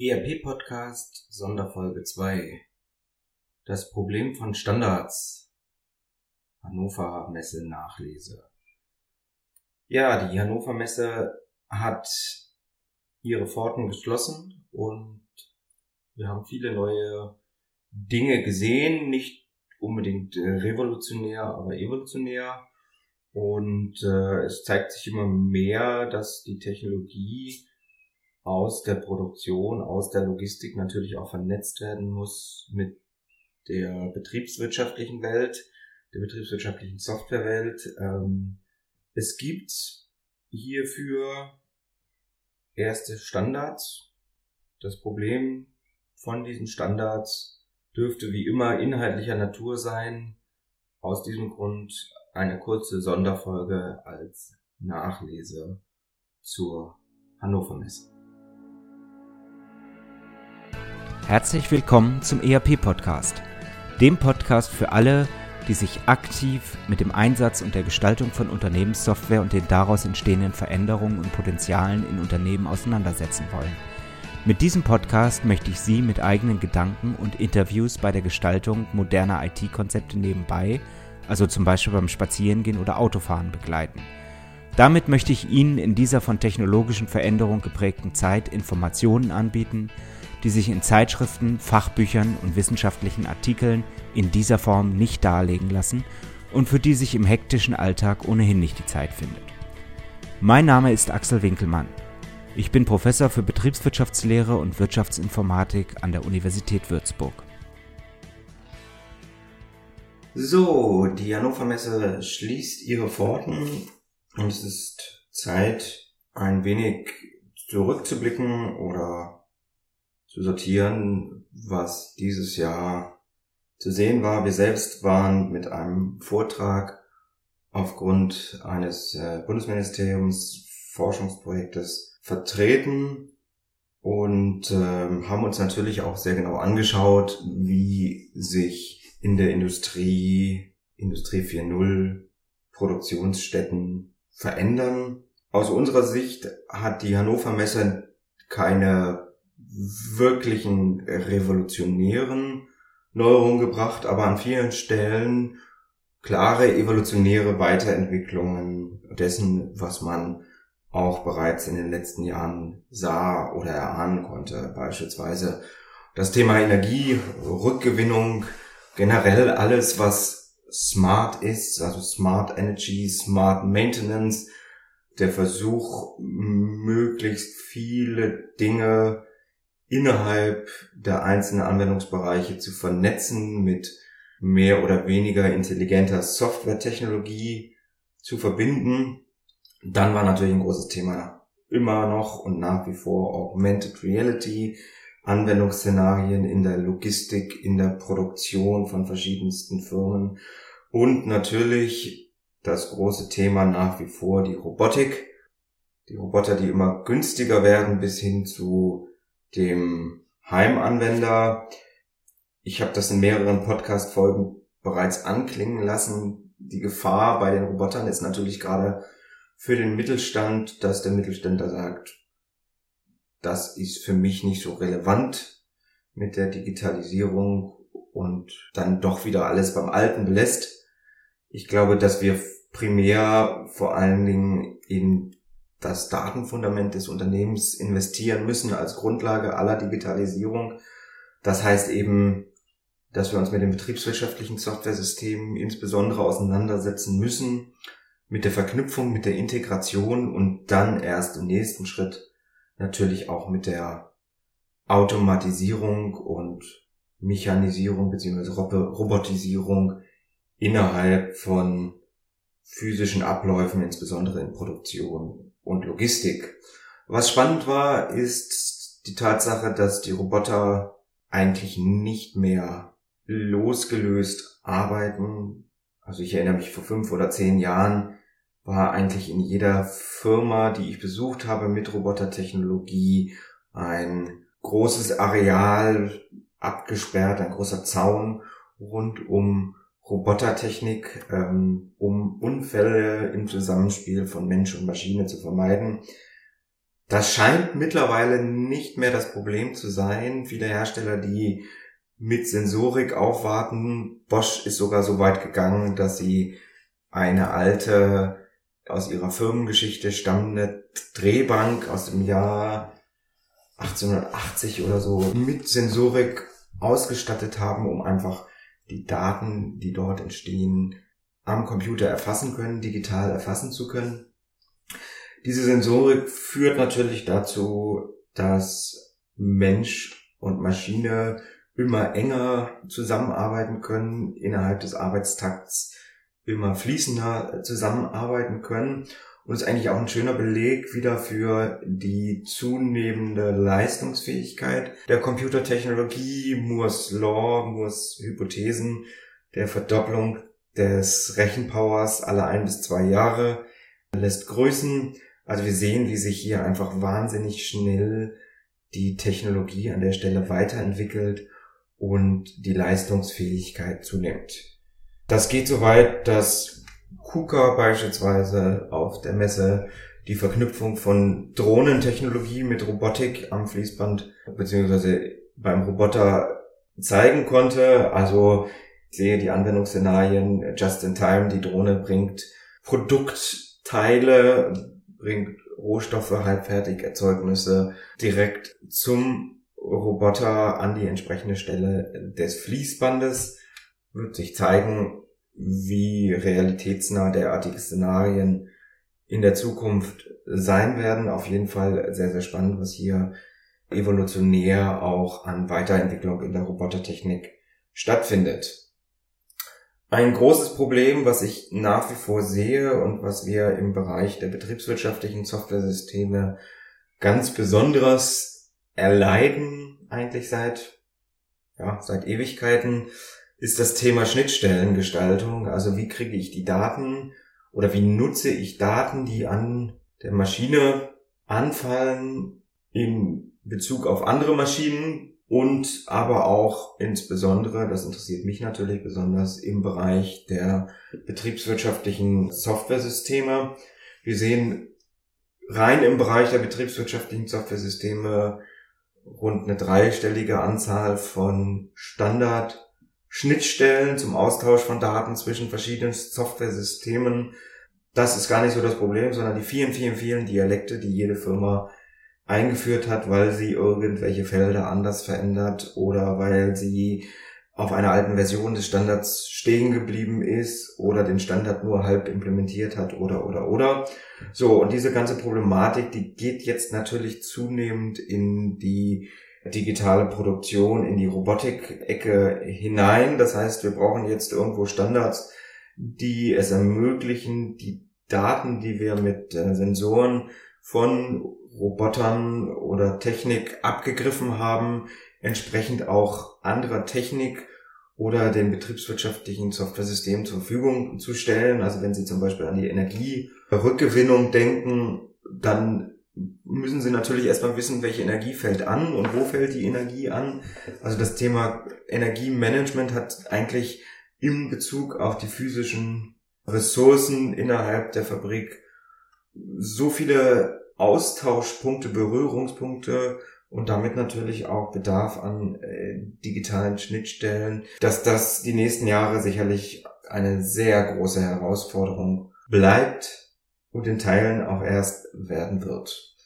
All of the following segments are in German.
ERP-Podcast Sonderfolge 2 Das Problem von Standards. Hannover Messe Nachlese. Ja, die Hannover Messe hat ihre Pforten geschlossen und wir haben viele neue Dinge gesehen, nicht unbedingt äh, revolutionär, aber evolutionär. Und äh, es zeigt sich immer mehr, dass die Technologie aus der Produktion, aus der Logistik natürlich auch vernetzt werden muss mit der betriebswirtschaftlichen Welt, der betriebswirtschaftlichen Softwarewelt. Ähm, es gibt hierfür erste Standards. Das Problem von diesen Standards dürfte wie immer inhaltlicher Natur sein. Aus diesem Grund eine kurze Sonderfolge als Nachlese zur Hannover Messe. Herzlich willkommen zum ERP-Podcast, dem Podcast für alle, die sich aktiv mit dem Einsatz und der Gestaltung von Unternehmenssoftware und den daraus entstehenden Veränderungen und Potenzialen in Unternehmen auseinandersetzen wollen. Mit diesem Podcast möchte ich Sie mit eigenen Gedanken und Interviews bei der Gestaltung moderner IT-Konzepte nebenbei, also zum Beispiel beim Spazierengehen oder Autofahren, begleiten. Damit möchte ich Ihnen in dieser von technologischen Veränderungen geprägten Zeit Informationen anbieten, die sich in Zeitschriften, Fachbüchern und wissenschaftlichen Artikeln in dieser Form nicht darlegen lassen und für die sich im hektischen Alltag ohnehin nicht die Zeit findet. Mein Name ist Axel Winkelmann. Ich bin Professor für Betriebswirtschaftslehre und Wirtschaftsinformatik an der Universität Würzburg. So, die Hannover Messe schließt ihre Pforten und es ist Zeit, ein wenig zurückzublicken oder zu sortieren, was dieses Jahr zu sehen war. Wir selbst waren mit einem Vortrag aufgrund eines äh, Bundesministeriums Forschungsprojektes vertreten und ähm, haben uns natürlich auch sehr genau angeschaut, wie sich in der Industrie, Industrie 4.0 Produktionsstätten verändern. Aus unserer Sicht hat die Hannover Messe keine wirklichen revolutionären Neuerungen gebracht, aber an vielen Stellen klare evolutionäre Weiterentwicklungen dessen, was man auch bereits in den letzten Jahren sah oder erahnen konnte. Beispielsweise das Thema Energierückgewinnung, generell alles, was smart ist, also Smart Energy, Smart Maintenance, der Versuch, möglichst viele Dinge innerhalb der einzelnen Anwendungsbereiche zu vernetzen mit mehr oder weniger intelligenter Softwaretechnologie zu verbinden. Dann war natürlich ein großes Thema immer noch und nach wie vor Augmented Reality, Anwendungsszenarien in der Logistik, in der Produktion von verschiedensten Firmen und natürlich das große Thema nach wie vor die Robotik. Die Roboter, die immer günstiger werden bis hin zu dem Heimanwender. Ich habe das in mehreren Podcast-Folgen bereits anklingen lassen. Die Gefahr bei den Robotern ist natürlich gerade für den Mittelstand, dass der Mittelständler sagt, das ist für mich nicht so relevant mit der Digitalisierung und dann doch wieder alles beim Alten belässt. Ich glaube, dass wir primär vor allen Dingen in das Datenfundament des Unternehmens investieren müssen als Grundlage aller Digitalisierung. Das heißt eben, dass wir uns mit den betriebswirtschaftlichen Softwaresystemen insbesondere auseinandersetzen müssen, mit der Verknüpfung, mit der Integration und dann erst im nächsten Schritt natürlich auch mit der Automatisierung und Mechanisierung bzw. Robotisierung innerhalb von physischen Abläufen, insbesondere in Produktion und Logistik. Was spannend war, ist die Tatsache, dass die Roboter eigentlich nicht mehr losgelöst arbeiten. Also ich erinnere mich vor fünf oder zehn Jahren war eigentlich in jeder Firma, die ich besucht habe mit Robotertechnologie, ein großes Areal abgesperrt, ein großer Zaun rund um Robotertechnik, ähm, um Unfälle im Zusammenspiel von Mensch und Maschine zu vermeiden. Das scheint mittlerweile nicht mehr das Problem zu sein. Viele Hersteller, die mit Sensorik aufwarten, Bosch ist sogar so weit gegangen, dass sie eine alte, aus ihrer Firmengeschichte stammende Drehbank aus dem Jahr 1880 oder so mit Sensorik ausgestattet haben, um einfach die Daten, die dort entstehen, am Computer erfassen können, digital erfassen zu können. Diese Sensorik führt natürlich dazu, dass Mensch und Maschine immer enger zusammenarbeiten können, innerhalb des Arbeitstakts immer fließender zusammenarbeiten können. Und ist eigentlich auch ein schöner Beleg wieder für die zunehmende Leistungsfähigkeit der Computertechnologie, Moore's Law, Moore's Hypothesen, der Verdopplung des Rechenpowers alle ein bis zwei Jahre lässt grüßen. Also wir sehen, wie sich hier einfach wahnsinnig schnell die Technologie an der Stelle weiterentwickelt und die Leistungsfähigkeit zunimmt. Das geht so weit, dass KUKA beispielsweise auf der Messe die Verknüpfung von Drohnentechnologie mit Robotik am Fließband beziehungsweise beim Roboter zeigen konnte. Also ich sehe die Anwendungsszenarien just in time. Die Drohne bringt Produktteile, bringt Rohstoffe, Halbfertigerzeugnisse direkt zum Roboter an die entsprechende Stelle des Fließbandes. Wird sich zeigen, wie realitätsnah derartige Szenarien in der Zukunft sein werden. Auf jeden Fall sehr, sehr spannend, was hier evolutionär auch an Weiterentwicklung in der Robotertechnik stattfindet. Ein großes Problem, was ich nach wie vor sehe und was wir im Bereich der betriebswirtschaftlichen Softwaresysteme ganz besonderes erleiden, eigentlich seit, ja, seit Ewigkeiten, ist das Thema Schnittstellengestaltung. Also wie kriege ich die Daten oder wie nutze ich Daten, die an der Maschine anfallen in Bezug auf andere Maschinen und aber auch insbesondere, das interessiert mich natürlich besonders, im Bereich der betriebswirtschaftlichen Softwaresysteme. Wir sehen rein im Bereich der betriebswirtschaftlichen Softwaresysteme rund eine dreistellige Anzahl von Standard Schnittstellen zum Austausch von Daten zwischen verschiedenen Softwaresystemen. Das ist gar nicht so das Problem, sondern die vielen, vielen, vielen Dialekte, die jede Firma eingeführt hat, weil sie irgendwelche Felder anders verändert oder weil sie auf einer alten Version des Standards stehen geblieben ist oder den Standard nur halb implementiert hat oder oder oder. So, und diese ganze Problematik, die geht jetzt natürlich zunehmend in die digitale Produktion in die Robotik-Ecke hinein. Das heißt, wir brauchen jetzt irgendwo Standards, die es ermöglichen, die Daten, die wir mit äh, Sensoren von Robotern oder Technik abgegriffen haben, entsprechend auch anderer Technik oder den betriebswirtschaftlichen Software-Systemen zur Verfügung zu stellen. Also wenn Sie zum Beispiel an die Energierückgewinnung denken, dann müssen Sie natürlich erstmal wissen, welche Energie fällt an und wo fällt die Energie an. Also das Thema Energiemanagement hat eigentlich im Bezug auf die physischen Ressourcen innerhalb der Fabrik so viele Austauschpunkte, Berührungspunkte und damit natürlich auch Bedarf an äh, digitalen Schnittstellen, dass das die nächsten Jahre sicherlich eine sehr große Herausforderung bleibt und in Teilen auch erst werden wird.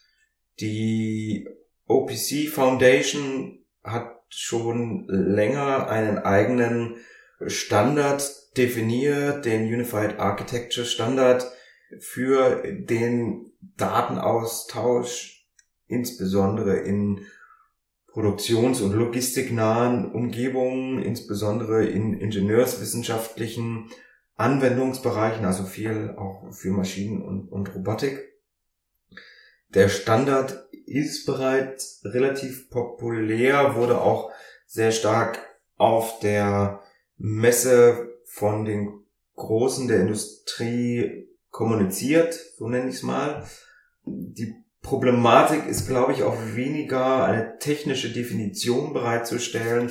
Die OPC Foundation hat schon länger einen eigenen Standard definiert, den Unified Architecture Standard für den Datenaustausch, insbesondere in produktions- und logistiknahen Umgebungen, insbesondere in ingenieurswissenschaftlichen Anwendungsbereichen, also viel auch für Maschinen und, und Robotik. Der Standard ist bereits relativ populär, wurde auch sehr stark auf der Messe von den Großen der Industrie kommuniziert, so nenne ich es mal. Die Problematik ist, glaube ich, auch weniger eine technische Definition bereitzustellen,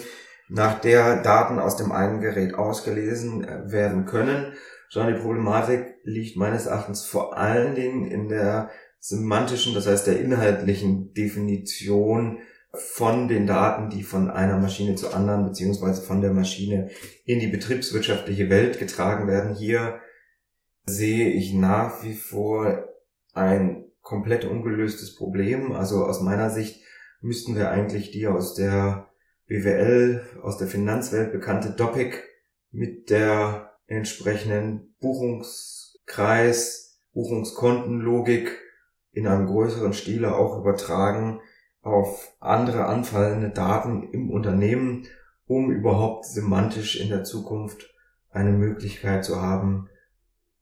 nach der Daten aus dem einen Gerät ausgelesen äh, werden können, sondern die Problematik liegt meines Erachtens vor allen Dingen in der semantischen, das heißt der inhaltlichen Definition von den Daten, die von einer Maschine zur anderen beziehungsweise von der Maschine in die betriebswirtschaftliche Welt getragen werden. Hier sehe ich nach wie vor ein komplett ungelöstes Problem. Also aus meiner Sicht müssten wir eigentlich die aus der BWL, aus der Finanzwelt bekannte Doppik mit der entsprechenden Buchungskreis, Buchungskontenlogik in einem größeren Stile auch übertragen auf andere anfallende Daten im Unternehmen, um überhaupt semantisch in der Zukunft eine Möglichkeit zu haben,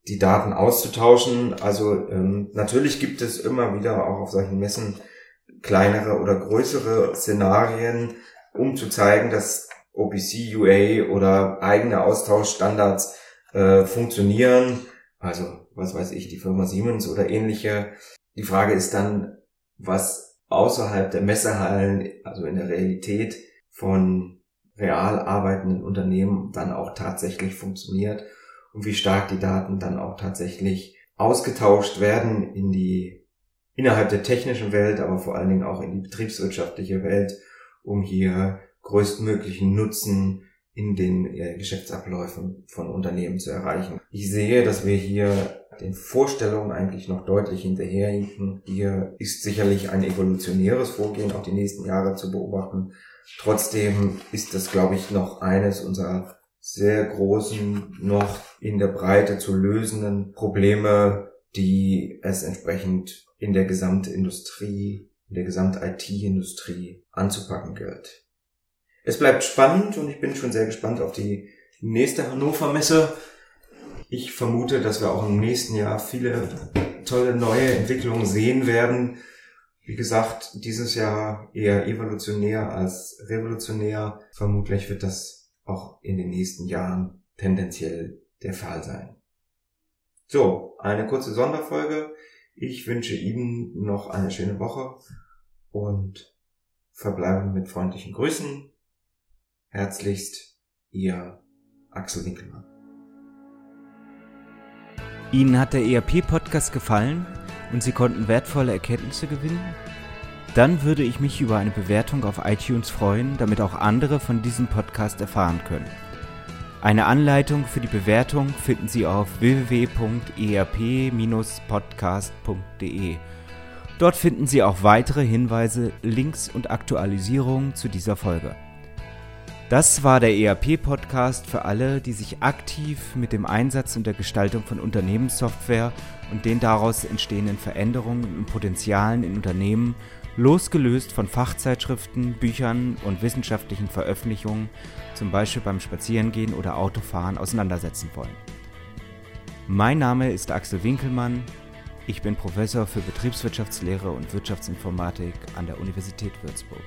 die Daten auszutauschen. Also ähm, natürlich gibt es immer wieder auch auf solchen Messen kleinere oder größere Szenarien, um zu zeigen, dass OPC, UA oder eigene Austauschstandards äh, funktionieren. Also was weiß ich, die Firma Siemens oder ähnliche. Die Frage ist dann, was außerhalb der Messehallen, also in der Realität von real arbeitenden Unternehmen dann auch tatsächlich funktioniert und wie stark die Daten dann auch tatsächlich ausgetauscht werden in die innerhalb der technischen Welt, aber vor allen Dingen auch in die betriebswirtschaftliche Welt, um hier größtmöglichen Nutzen in den Geschäftsabläufen von Unternehmen zu erreichen. Ich sehe, dass wir hier den Vorstellungen eigentlich noch deutlich hinterherhinken. Hier ist sicherlich ein evolutionäres Vorgehen auch die nächsten Jahre zu beobachten. Trotzdem ist das, glaube ich, noch eines unserer sehr großen, noch in der Breite zu lösenden Probleme, die es entsprechend in der Gesamtindustrie, in der Gesamt-IT-Industrie anzupacken gilt. Es bleibt spannend und ich bin schon sehr gespannt auf die nächste Hannover Messe. Ich vermute, dass wir auch im nächsten Jahr viele tolle neue Entwicklungen sehen werden. Wie gesagt, dieses Jahr eher evolutionär als revolutionär. Vermutlich wird das auch in den nächsten Jahren tendenziell der Fall sein. So, eine kurze Sonderfolge. Ich wünsche Ihnen noch eine schöne Woche und verbleibe mit freundlichen Grüßen. Herzlichst, Ihr Axel Winkelmann. Ihnen hat der ERP-Podcast gefallen und Sie konnten wertvolle Erkenntnisse gewinnen? Dann würde ich mich über eine Bewertung auf iTunes freuen, damit auch andere von diesem Podcast erfahren können. Eine Anleitung für die Bewertung finden Sie auf www.erp-podcast.de. Dort finden Sie auch weitere Hinweise, Links und Aktualisierungen zu dieser Folge. Das war der ERP-Podcast für alle, die sich aktiv mit dem Einsatz und der Gestaltung von Unternehmenssoftware und den daraus entstehenden Veränderungen und Potenzialen in Unternehmen, losgelöst von Fachzeitschriften, Büchern und wissenschaftlichen Veröffentlichungen, zum Beispiel beim Spazierengehen oder Autofahren, auseinandersetzen wollen. Mein Name ist Axel Winkelmann. Ich bin Professor für Betriebswirtschaftslehre und Wirtschaftsinformatik an der Universität Würzburg.